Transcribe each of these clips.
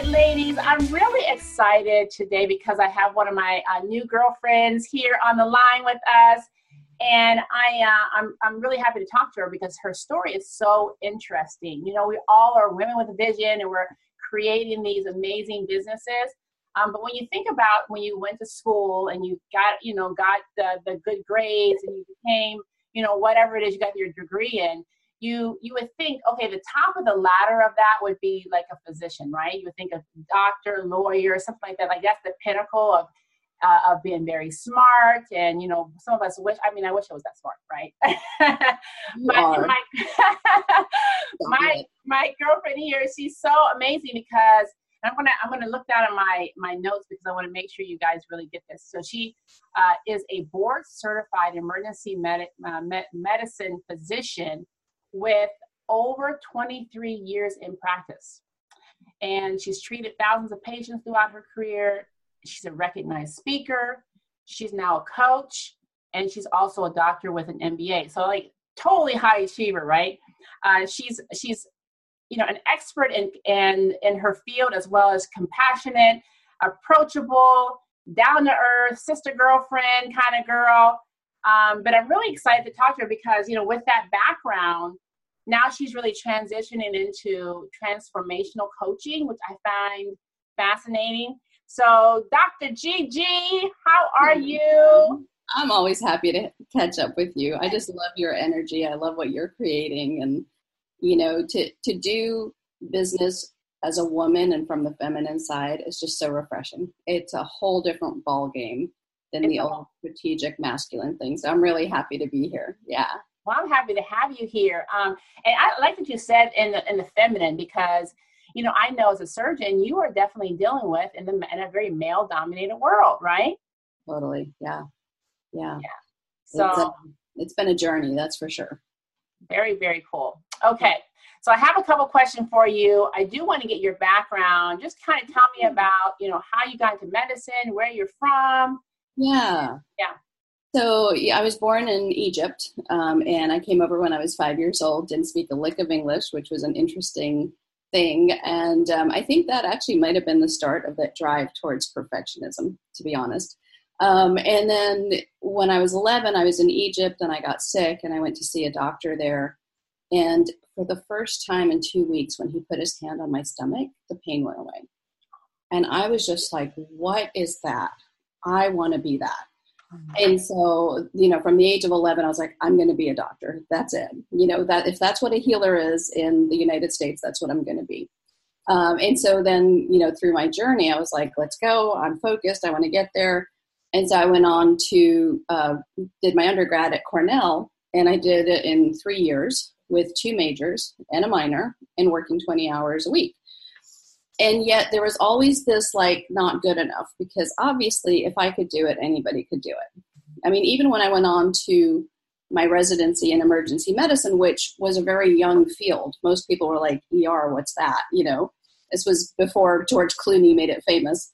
right, ladies, I'm really excited today because I have one of my uh, new girlfriends here on the line with us. And I, uh, I'm, I'm really happy to talk to her because her story is so interesting. You know, we all are women with a vision and we're creating these amazing businesses. Um, but when you think about when you went to school and you got, you know, got the, the good grades and you became, you know, whatever it is you got your degree in, you you would think okay the top of the ladder of that would be like a physician right? You would think of doctor lawyer something like that. Like that's the pinnacle of uh, of being very smart and you know some of us wish i mean i wish i was that smart right? But my my my girlfriend here she's so amazing because I'm gonna I'm gonna look down at my my notes because I want to make sure you guys really get this. So she uh, is a board certified emergency med- uh, med- medicine physician with over 23 years in practice. And she's treated thousands of patients throughout her career. She's a recognized speaker. She's now a coach, and she's also a doctor with an MBA. So, like, totally high achiever, right? Uh, she's she's you know an expert in in in her field as well as compassionate, approachable, down to earth, sister girlfriend kind of girl. Um, but I'm really excited to talk to her because, you know, with that background, now she's really transitioning into transformational coaching, which I find fascinating. So, Dr. Gigi, how are you? I'm always happy to catch up with you. I just love your energy. I love what you're creating, and you know, to to do business as a woman and from the feminine side is just so refreshing. It's a whole different ball game than it's the old strategic masculine thing. So I'm really happy to be here. Yeah. Well, I'm happy to have you here. Um, and I like what you said in the in the feminine because you know I know as a surgeon you are definitely dealing with in the in a very male dominated world, right? Totally. Yeah. Yeah. Yeah. So it's, a, it's been a journey, that's for sure. Very very cool. Okay. So I have a couple questions for you. I do want to get your background. Just kind of tell me mm-hmm. about, you know, how you got into medicine, where you're from. Yeah. Yeah. So yeah, I was born in Egypt, um, and I came over when I was five years old. Didn't speak a lick of English, which was an interesting thing, and um, I think that actually might have been the start of that drive towards perfectionism, to be honest. Um, and then when I was 11, I was in Egypt and I got sick, and I went to see a doctor there. And for the first time in two weeks, when he put his hand on my stomach, the pain went away. And I was just like, "What is that? I want to be that." And so, you know, from the age of 11, I was like, I'm going to be a doctor. That's it. You know, that if that's what a healer is in the United States, that's what I'm going to be. Um, and so then, you know, through my journey, I was like, let's go. I'm focused. I want to get there. And so I went on to, uh, did my undergrad at Cornell, and I did it in three years with two majors and a minor and working 20 hours a week and yet there was always this like not good enough because obviously if i could do it anybody could do it. I mean even when i went on to my residency in emergency medicine which was a very young field most people were like er what's that? You know? This was before george clooney made it famous.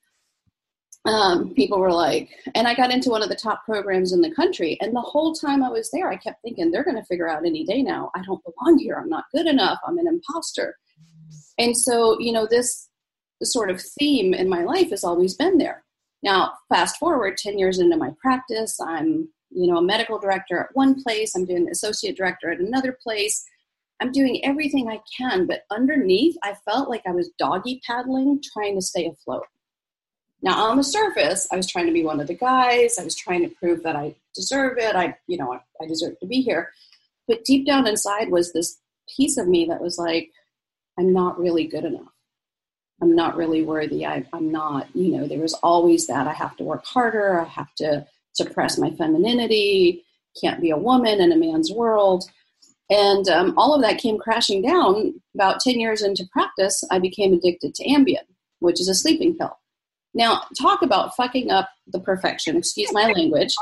Um, people were like and i got into one of the top programs in the country and the whole time i was there i kept thinking they're going to figure out any day now. I don't belong here. I'm not good enough. I'm an imposter. And so you know this sort of theme in my life has always been there. Now, fast forward 10 years into my practice, I'm, you know, a medical director at one place, I'm doing associate director at another place. I'm doing everything I can, but underneath, I felt like I was doggy paddling, trying to stay afloat. Now, on the surface, I was trying to be one of the guys. I was trying to prove that I deserve it. I, you know, I deserve to be here. But deep down inside was this piece of me that was like, I'm not really good enough. I'm not really worthy. I, am not, you know, there was always that I have to work harder. I have to suppress my femininity, can't be a woman in a man's world. And um, all of that came crashing down. About 10 years into practice, I became addicted to Ambien, which is a sleeping pill. Now, talk about fucking up the perfection, excuse my language.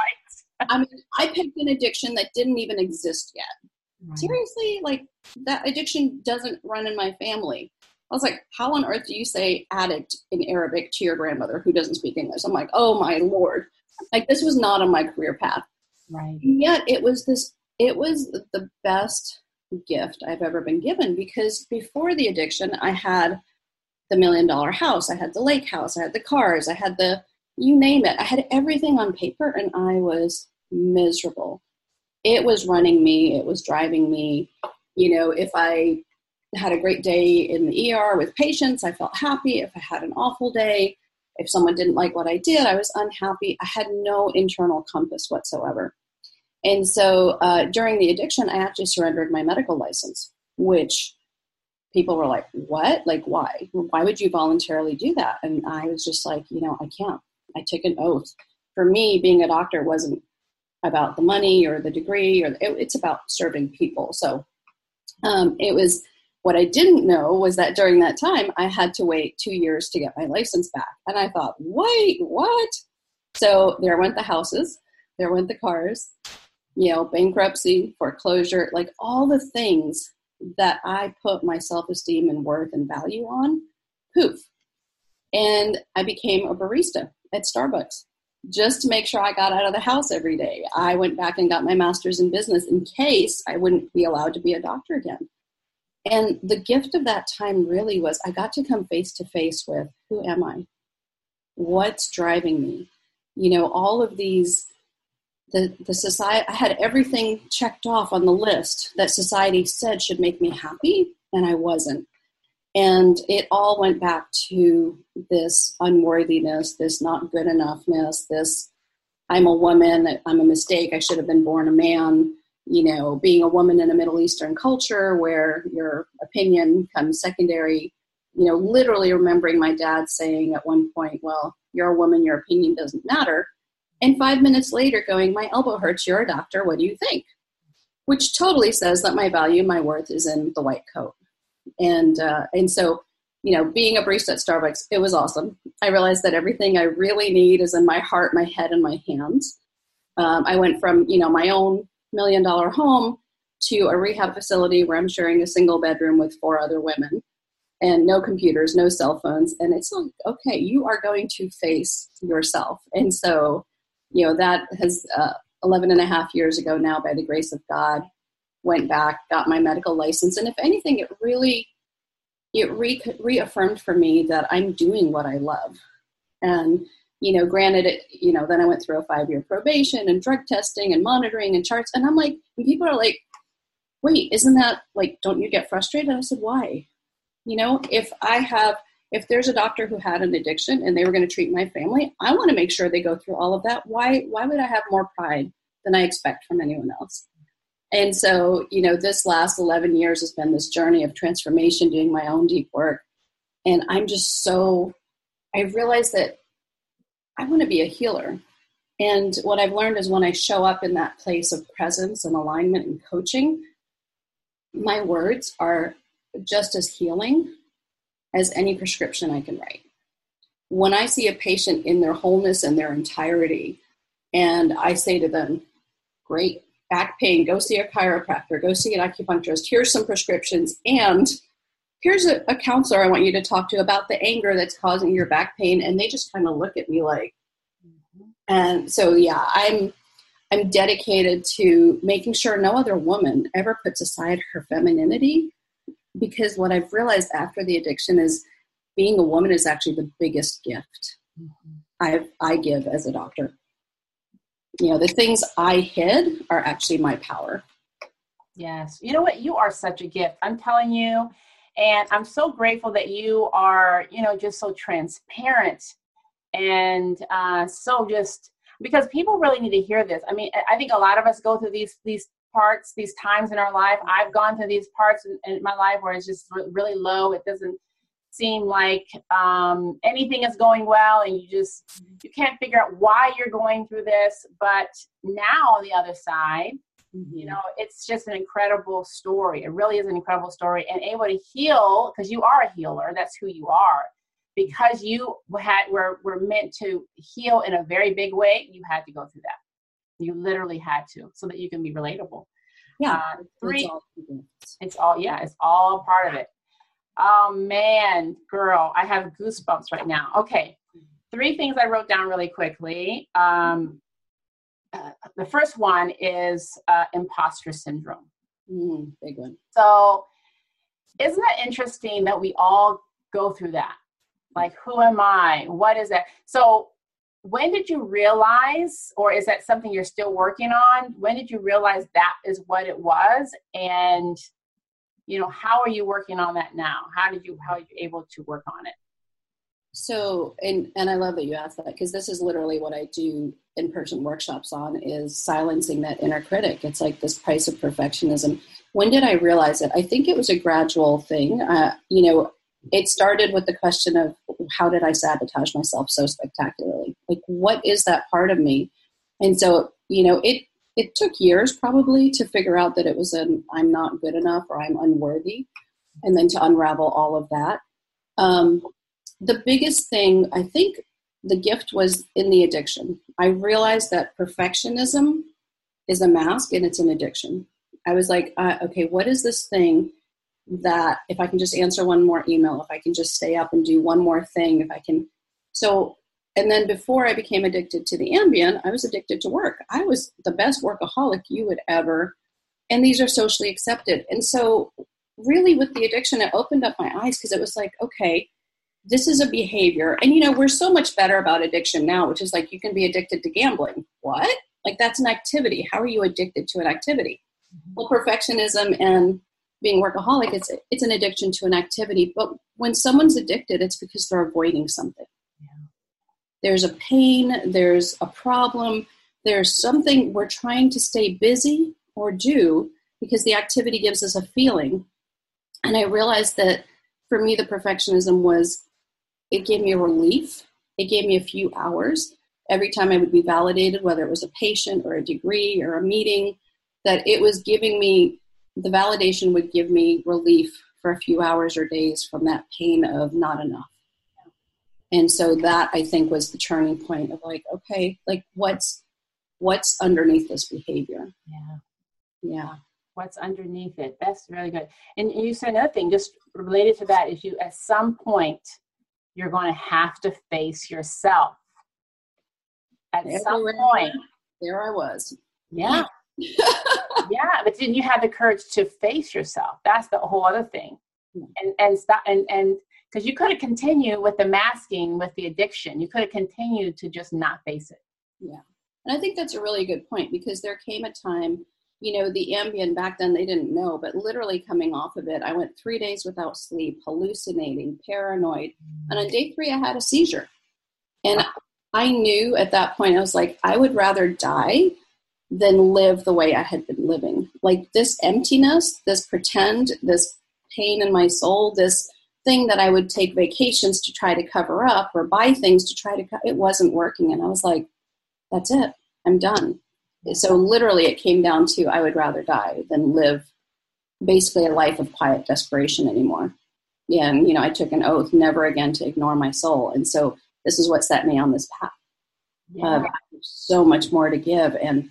I mean, I picked an addiction that didn't even exist yet. Seriously, like that addiction doesn't run in my family. I was like, how on earth do you say addict in Arabic to your grandmother who doesn't speak English? I'm like, oh my lord. Like this was not on my career path. Right. And yet it was this it was the best gift I've ever been given because before the addiction I had the million dollar house, I had the lake house, I had the cars, I had the you name it. I had everything on paper and I was miserable. It was running me, it was driving me. You know, if I had a great day in the ER with patients, I felt happy. If I had an awful day, if someone didn't like what I did, I was unhappy. I had no internal compass whatsoever. And so uh, during the addiction, I actually surrendered my medical license, which people were like, What? Like, why? Why would you voluntarily do that? And I was just like, You know, I can't. I took an oath. For me, being a doctor wasn't about the money or the degree, or it, it's about serving people. So um, it was what I didn't know was that during that time, I had to wait two years to get my license back. And I thought, wait, what? So there went the houses, there went the cars, you know, bankruptcy, foreclosure, like all the things that I put my self esteem and worth and value on, poof. And I became a barista at Starbucks just to make sure I got out of the house every day. I went back and got my master's in business in case I wouldn't be allowed to be a doctor again. And the gift of that time really was I got to come face to face with who am I? What's driving me? You know, all of these the the society I had everything checked off on the list that society said should make me happy and I wasn't. And it all went back to this unworthiness, this not good enoughness, this I'm a woman, I'm a mistake, I should have been born a man you know, being a woman in a Middle Eastern culture where your opinion comes secondary, you know, literally remembering my dad saying at one point, Well, you're a woman, your opinion doesn't matter. And five minutes later, going, My elbow hurts, you're a doctor, what do you think? Which totally says that my value, my worth is in the white coat. And, uh, and so, you know, being a barista at Starbucks, it was awesome. I realized that everything I really need is in my heart, my head, and my hands. Um, I went from, you know, my own million dollar home to a rehab facility where I'm sharing a single bedroom with four other women and no computers, no cell phones. And it's like, okay, you are going to face yourself. And so, you know, that has uh, 11 and a half years ago now, by the grace of God, went back, got my medical license. And if anything, it really, it re- reaffirmed for me that I'm doing what I love. And you know, granted, it, you know, then I went through a five year probation and drug testing and monitoring and charts. And I'm like, and people are like, wait, isn't that like, don't you get frustrated? I said, why? You know, if I have, if there's a doctor who had an addiction and they were going to treat my family, I want to make sure they go through all of that. Why, why would I have more pride than I expect from anyone else? And so, you know, this last 11 years has been this journey of transformation, doing my own deep work. And I'm just so, I realized that I want to be a healer. And what I've learned is when I show up in that place of presence and alignment and coaching, my words are just as healing as any prescription I can write. When I see a patient in their wholeness and their entirety, and I say to them, Great, back pain, go see a chiropractor, go see an acupuncturist, here's some prescriptions, and here's a, a, counselor I want you to talk to about the anger that's causing your back pain. And they just kind of look at me like, mm-hmm. and so, yeah, I'm, I'm dedicated to making sure no other woman ever puts aside her femininity because what I've realized after the addiction is being a woman is actually the biggest gift mm-hmm. I, I give as a doctor. You know, the things I hid are actually my power. Yes. You know what? You are such a gift. I'm telling you, and I'm so grateful that you are, you know, just so transparent and uh, so just because people really need to hear this. I mean, I think a lot of us go through these these parts, these times in our life. I've gone through these parts in, in my life where it's just really low. It doesn't seem like um, anything is going well, and you just you can't figure out why you're going through this. But now on the other side, Mm-hmm. You know, it's just an incredible story. It really is an incredible story, and able to heal because you are a healer. That's who you are. Because you had were were meant to heal in a very big way. You had to go through that. You literally had to, so that you can be relatable. Yeah, uh, three. It's all, it's all yeah. It's all part of it. Oh man, girl, I have goosebumps right now. Okay, three things I wrote down really quickly. Um, uh, the first one is uh, imposter syndrome. Mm, big one. So, isn't it interesting that we all go through that? Like, who am I? What is that? So, when did you realize, or is that something you're still working on? When did you realize that is what it was? And, you know, how are you working on that now? How did you, how are you able to work on it? So, and, and I love that you asked that because this is literally what I do in person workshops on is silencing that inner critic. It's like this price of perfectionism. When did I realize it? I think it was a gradual thing. Uh, you know, it started with the question of how did I sabotage myself so spectacularly? Like, what is that part of me? And so, you know, it it took years probably to figure out that it was an I'm not good enough or I'm unworthy, and then to unravel all of that. Um, the biggest thing I think the gift was in the addiction. I realized that perfectionism is a mask and it's an addiction. I was like, uh, okay, what is this thing that if I can just answer one more email, if I can just stay up and do one more thing, if I can. So, and then before I became addicted to the Ambien, I was addicted to work. I was the best workaholic you would ever, and these are socially accepted. And so, really, with the addiction, it opened up my eyes because it was like, okay, this is a behavior. And you know, we're so much better about addiction now, which is like you can be addicted to gambling. What? Like that's an activity. How are you addicted to an activity? Mm-hmm. Well, perfectionism and being workaholic, it's it's an addiction to an activity. But when someone's addicted, it's because they're avoiding something. Yeah. There's a pain, there's a problem, there's something we're trying to stay busy or do because the activity gives us a feeling. And I realized that for me, the perfectionism was it gave me a relief. It gave me a few hours every time I would be validated, whether it was a patient or a degree or a meeting, that it was giving me the validation would give me relief for a few hours or days from that pain of not enough. And so that I think was the turning point of like, okay, like what's what's underneath this behavior? Yeah. Yeah. What's underneath it? That's really good. And you said another thing, just related to that, is you at some point you're going to have to face yourself. At Everywhere some point. There I was. Yeah. yeah, but then you have the courage to face yourself. That's the whole other thing. And and stop and and because you could have continued with the masking with the addiction. You could have continued to just not face it. Yeah. And I think that's a really good point because there came a time, you know, the Ambien back then they didn't know, but literally coming off of it, I went three days without sleep, hallucinating, paranoid. And on day three, I had a seizure. And I knew at that point, I was like, I would rather die than live the way I had been living. Like this emptiness, this pretend, this pain in my soul, this thing that I would take vacations to try to cover up or buy things to try to co- it wasn't working and I was like that's it. I'm done. So literally it came down to I would rather die than live basically a life of quiet desperation anymore. Yeah, and you know, I took an oath never again to ignore my soul. And so this is what set me on this path. Yeah. Uh, so much more to give and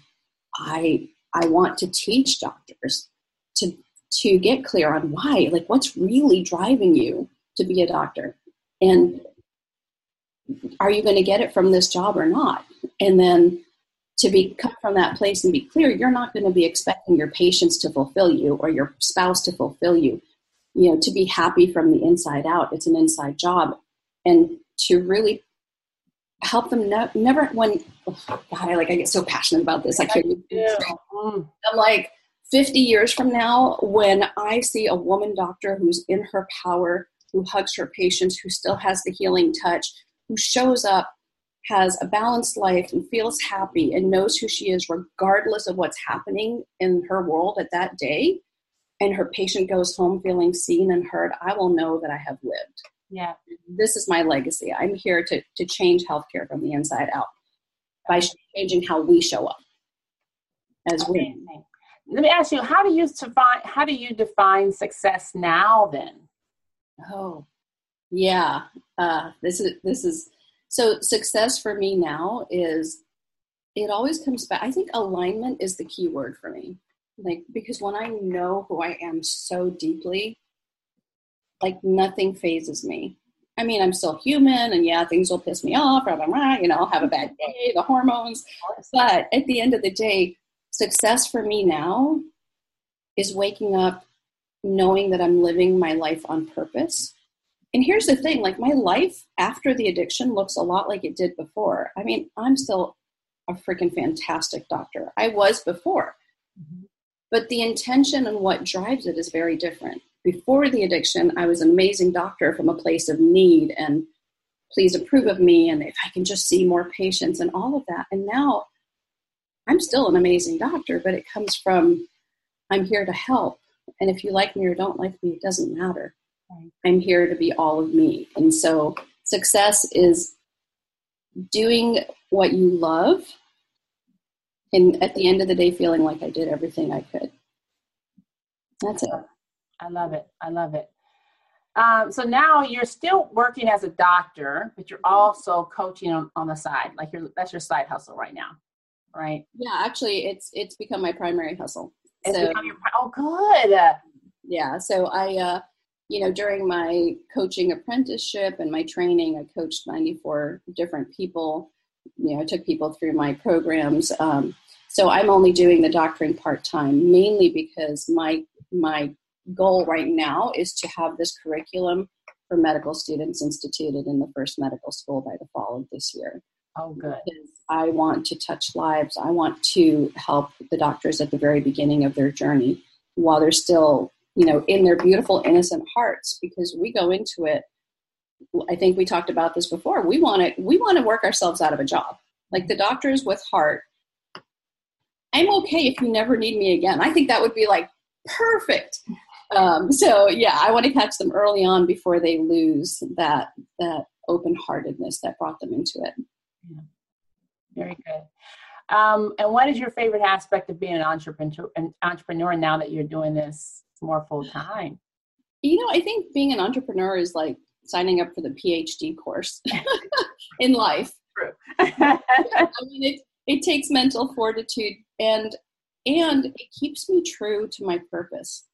I I want to teach doctors to to get clear on why, like what's really driving you to be a doctor, and are you going to get it from this job or not? And then to be come from that place and be clear, you're not going to be expecting your patients to fulfill you or your spouse to fulfill you. You know, to be happy from the inside out, it's an inside job, and to really help them ne- never when oh God, I like I get so passionate about this. I can't. Mm. I'm like 50 years from now, when I see a woman doctor who's in her power, who hugs her patients, who still has the healing touch, who shows up, has a balanced life, and feels happy and knows who she is, regardless of what's happening in her world at that day, and her patient goes home feeling seen and heard, I will know that I have lived. Yeah. This is my legacy. I'm here to, to change healthcare from the inside out by changing how we show up as women. Let me ask you, how do you define how do you define success now then? Oh, yeah. Uh, this is this is so success for me now is it always comes back. I think alignment is the key word for me. Like because when I know who I am so deeply, like nothing fazes me. I mean, I'm still human, and yeah, things will piss me off, blah, blah, blah, you know, I'll have a bad day, the hormones. But at the end of the day, success for me now is waking up knowing that I'm living my life on purpose and here's the thing like my life after the addiction looks a lot like it did before. I mean, I'm still a freaking fantastic doctor. I was before. Mm-hmm. But the intention and what drives it is very different. Before the addiction, I was an amazing doctor from a place of need and please approve of me and if I can just see more patients and all of that. And now I'm still an amazing doctor, but it comes from I'm here to help. And if you like me or don't like me, it doesn't matter. I'm here to be all of me. And so success is doing what you love and at the end of the day feeling like I did everything I could. That's it. I love it. I love it. Um, so now you're still working as a doctor, but you're also coaching on, on the side. Like your that's your side hustle right now, right? Yeah, actually, it's it's become my primary hustle. It's so, your, oh, good. Yeah. So I, uh, you know, during my coaching apprenticeship and my training, I coached 94 different people. You know, I took people through my programs. Um, so I'm only doing the doctoring part time, mainly because my my goal right now is to have this curriculum for medical students instituted in the first medical school by the fall of this year. Oh, good. Because I want to touch lives. I want to help the doctors at the very beginning of their journey while they're still, you know, in their beautiful, innocent hearts. Because we go into it. I think we talked about this before. We want to we want to work ourselves out of a job. Like the doctors with heart. I'm okay if you never need me again. I think that would be like perfect. Um, so yeah, I want to catch them early on before they lose that that open heartedness that brought them into it. Yeah. Very good. Um, and what is your favorite aspect of being an entrepreneur, an entrepreneur now that you're doing this more full time? You know, I think being an entrepreneur is like signing up for the PhD course in life. True. I mean, it, it takes mental fortitude and and it keeps me true to my purpose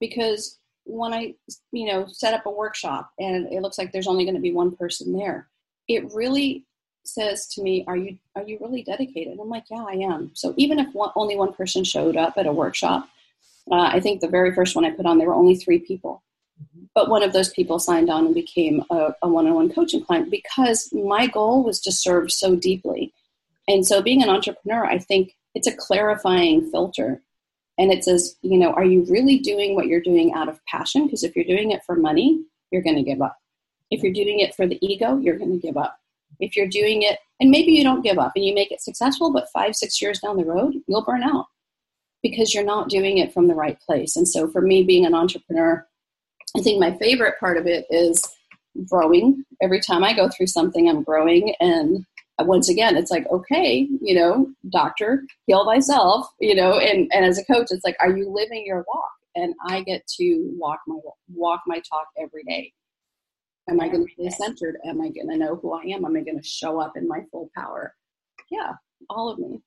because when I, you know, set up a workshop and it looks like there's only going to be one person there, it really says to me, "Are you are you really dedicated?" I'm like, "Yeah, I am." So even if one, only one person showed up at a workshop, uh, I think the very first one I put on there were only three people, mm-hmm. but one of those people signed on and became a, a one-on-one coaching client because my goal was to serve so deeply, and so being an entrepreneur, I think it's a clarifying filter and it says, you know, are you really doing what you're doing out of passion? Because if you're doing it for money, you're going to give up. If you're doing it for the ego, you're going to give up. If you're doing it, and maybe you don't give up and you make it successful, but five, six years down the road, you'll burn out because you're not doing it from the right place. And so for me, being an entrepreneur, I think my favorite part of it is growing. Every time I go through something, I'm growing and once again, it's like, okay, you know, doctor, heal thyself, you know, and, and as a coach, it's like, are you living your walk? And I get to walk my walk my talk every day. Am I going to be centered? Am I going to know who I am? Am I going to show up in my full power? Yeah, all of me.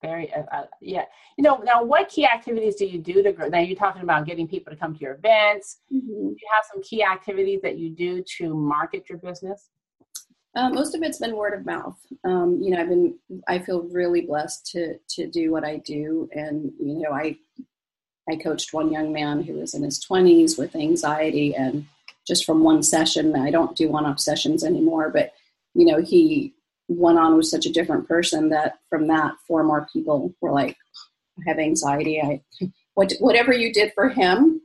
Very, uh, uh, yeah. You know, now what key activities do you do to grow? Now you're talking about getting people to come to your events. Mm-hmm. Do you have some key activities that you do to market your business? Uh, most of it's been word of mouth. Um, you know, I've been, I feel really blessed to to do what I do, and you know, I I coached one young man who was in his 20s with anxiety, and just from one session, I don't do one-off sessions anymore, but you know, he went on with such a different person that from that, four more people were like, "I have anxiety. I what whatever you did for him,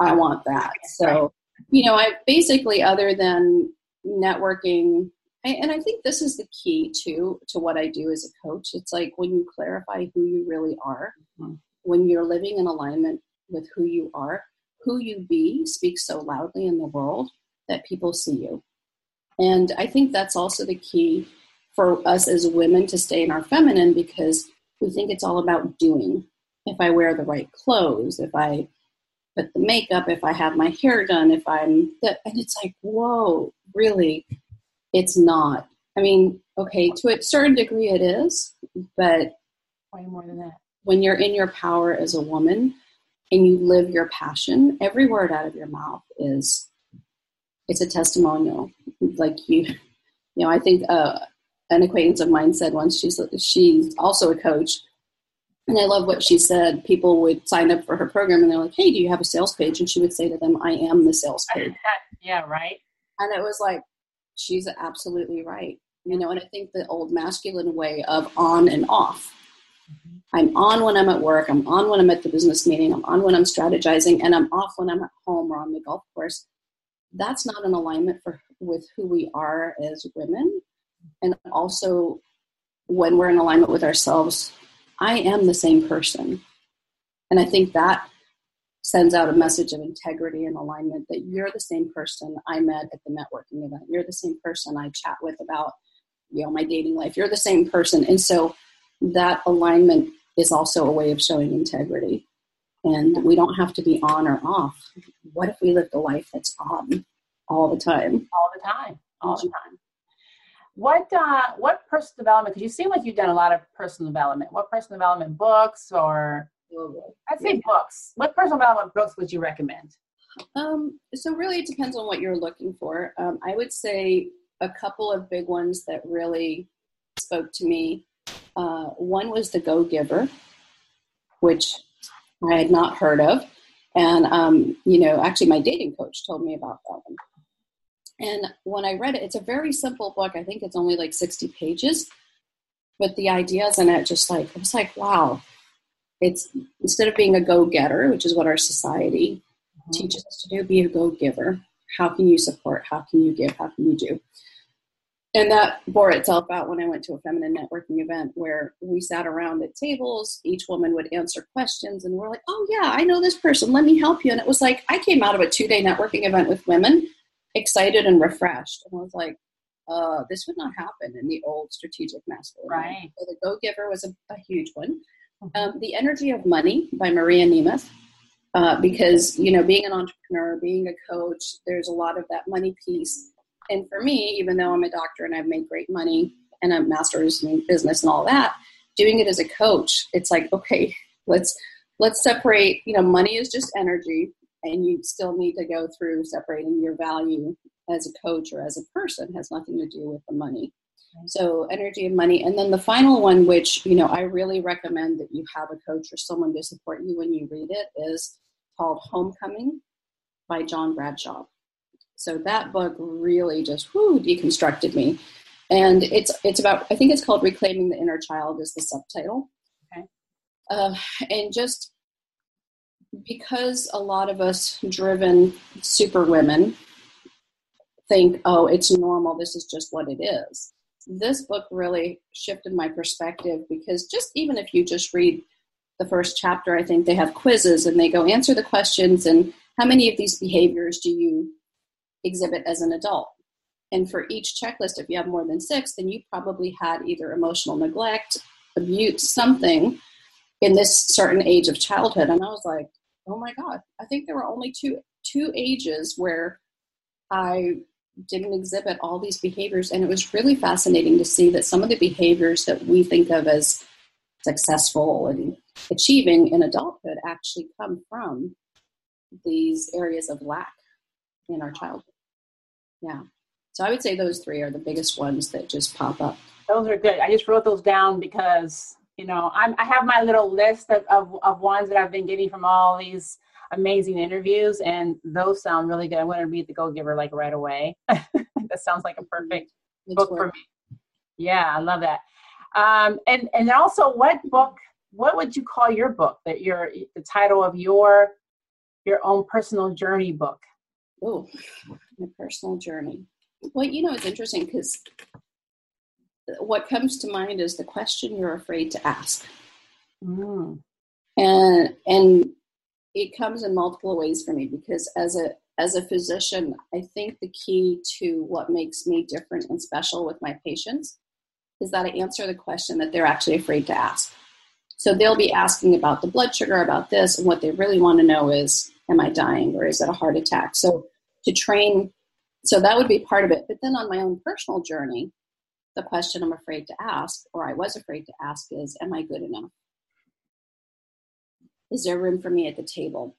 I want that." So, you know, I basically, other than networking and i think this is the key to to what i do as a coach it's like when you clarify who you really are mm-hmm. when you're living in alignment with who you are who you be speaks so loudly in the world that people see you and i think that's also the key for us as women to stay in our feminine because we think it's all about doing if i wear the right clothes if i put the makeup, if I have my hair done, if I'm, the, and it's like, whoa, really, it's not. I mean, okay, to a certain degree it is, but way more than that. When you're in your power as a woman and you live your passion, every word out of your mouth is, it's a testimonial. Like you, you know, I think uh, an acquaintance of mine said once, she's, she's also a coach, and I love what she said. People would sign up for her program and they're like, hey, do you have a sales page? And she would say to them, I am the sales page. Yeah, right. And it was like, she's absolutely right. You know, and I think the old masculine way of on and off. Mm-hmm. I'm on when I'm at work, I'm on when I'm at the business meeting, I'm on when I'm strategizing, and I'm off when I'm at home or on the golf course. That's not an alignment for with who we are as women. And also when we're in alignment with ourselves, I am the same person. And I think that sends out a message of integrity and alignment that you're the same person I met at the networking event. You're the same person I chat with about, you know, my dating life. You're the same person. And so that alignment is also a way of showing integrity. And we don't have to be on or off. What if we lived a life that's on all the time? All the time. All the time. What uh, what personal development? Because you seem like you've done a lot of personal development. What personal development books or I'd say books. What personal development books would you recommend? Um, so really, it depends on what you're looking for. Um, I would say a couple of big ones that really spoke to me. Uh, one was The Go Giver, which I had not heard of, and um, you know, actually, my dating coach told me about that one. And when I read it, it's a very simple book. I think it's only like 60 pages, but the ideas in it just like, it was like, wow. It's instead of being a go getter, which is what our society mm-hmm. teaches us to do, be a go giver. How can you support? How can you give? How can you do? And that bore itself out when I went to a feminine networking event where we sat around at tables. Each woman would answer questions, and we're like, oh, yeah, I know this person. Let me help you. And it was like, I came out of a two day networking event with women excited and refreshed. And I was like, uh, this would not happen in the old strategic masculine. Right. So the Go Giver was a, a huge one. Mm-hmm. Um, the Energy of Money by Maria Nemeth. Uh, because you know, being an entrepreneur, being a coach, there's a lot of that money piece. And for me, even though I'm a doctor and I've made great money and I'm master's in business and all that, doing it as a coach, it's like, okay, let's let's separate. You know, money is just energy and you still need to go through separating your value as a coach or as a person has nothing to do with the money. So energy and money. And then the final one which you know i really recommend that you have a coach or someone to support you when you read it is called homecoming by john bradshaw. So that book really just whoo, deconstructed me. And it's it's about i think it's called reclaiming the inner child is the subtitle. Okay. Uh, and just because a lot of us driven super women think, oh, it's normal, this is just what it is. This book really shifted my perspective because just even if you just read the first chapter, I think they have quizzes and they go answer the questions and how many of these behaviors do you exhibit as an adult? And for each checklist, if you have more than six, then you probably had either emotional neglect, abuse, something in this certain age of childhood. And I was like, oh my god. I think there were only two two ages where i didn't exhibit all these behaviors and it was really fascinating to see that some of the behaviors that we think of as successful and achieving in adulthood actually come from these areas of lack in our childhood. Yeah. So i would say those three are the biggest ones that just pop up. Those are good. I just wrote those down because you know I'm, i have my little list of, of, of ones that i've been getting from all these amazing interviews and those sound really good. I'm going to read the go giver like right away. That sounds like a perfect book for me. Yeah i love that. Um, and and also what book what would you call your book that your the title of your your own personal journey book? Oh my personal journey. Well you know it's interesting because what comes to mind is the question you're afraid to ask. Mm. And and it comes in multiple ways for me because as a as a physician, I think the key to what makes me different and special with my patients is that I answer the question that they're actually afraid to ask. So they'll be asking about the blood sugar, about this, and what they really want to know is, am I dying or is it a heart attack? So to train, so that would be part of it. But then on my own personal journey, the question I'm afraid to ask, or I was afraid to ask, is Am I good enough? Is there room for me at the table?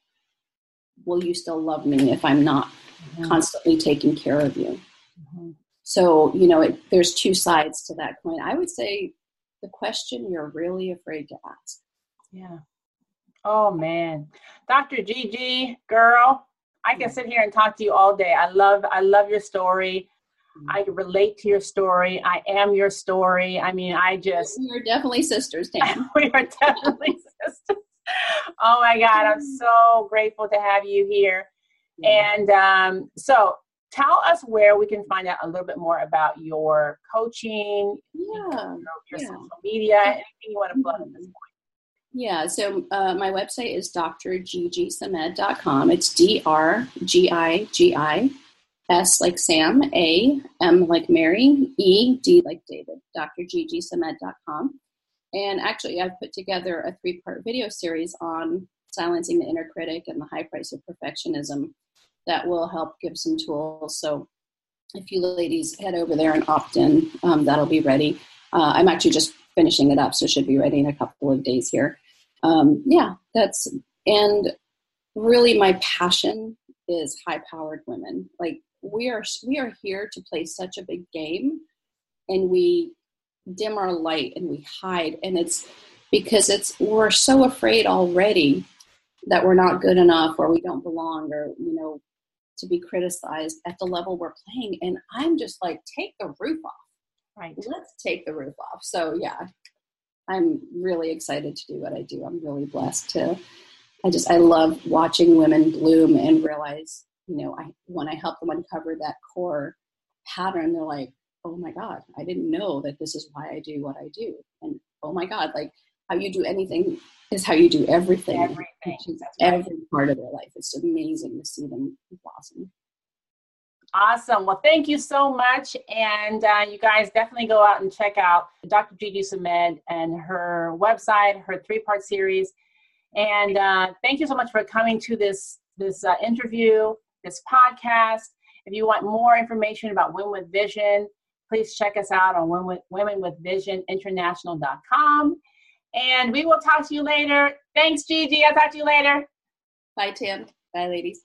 Will you still love me if I'm not mm-hmm. constantly taking care of you? Mm-hmm. So, you know, it, there's two sides to that coin. I would say the question you're really afraid to ask. Yeah. Oh, man. Dr. Gigi, girl, I can sit here and talk to you all day. I love I love your story. I relate to your story. I am your story. I mean, I just we are definitely sisters, Tam. we are definitely sisters. Oh my God, I'm so grateful to have you here. And um, so, tell us where we can find out a little bit more about your coaching, yeah, your, your yeah. social media, anything you want to plug at this point. Yeah, so uh, my website is drgigisamed.com. It's D R G I G I S like Sam, A, M like Mary, E, D like David, drgigisamed.com. And actually, I've put together a three part video series on silencing the inner critic and the high price of perfectionism that will help give some tools. So if you ladies head over there and opt in, um, that'll be ready. Uh, I'm actually just finishing it up, so should be ready in a couple of days here. Um, yeah, that's, and really my passion is high powered women. Like we are, we are here to play such a big game and we dim our light and we hide. And it's because it's, we're so afraid already that we're not good enough or we don't belong or, you know, to be criticized at the level we're playing. And I'm just like, take the roof off. Right. Let's take the roof off. So yeah, I'm really excited to do what I do. I'm really blessed to. I just I love watching women bloom and realize, you know, I when I help them uncover that core pattern, they're like, oh my god, I didn't know that this is why I do what I do, and oh my god, like how you do anything is how you do everything. Everything. Every part of their life. It's amazing to see them blossom. Awesome. Well, thank you so much. And uh, you guys definitely go out and check out Dr. Gigi Samed and her website, her three part series. And uh, thank you so much for coming to this, this uh, interview, this podcast. If you want more information about Women with Vision, please check us out on women, womenwithvisioninternational.com. And we will talk to you later. Thanks, Gigi. I'll talk to you later. Bye, Tim. Bye, ladies.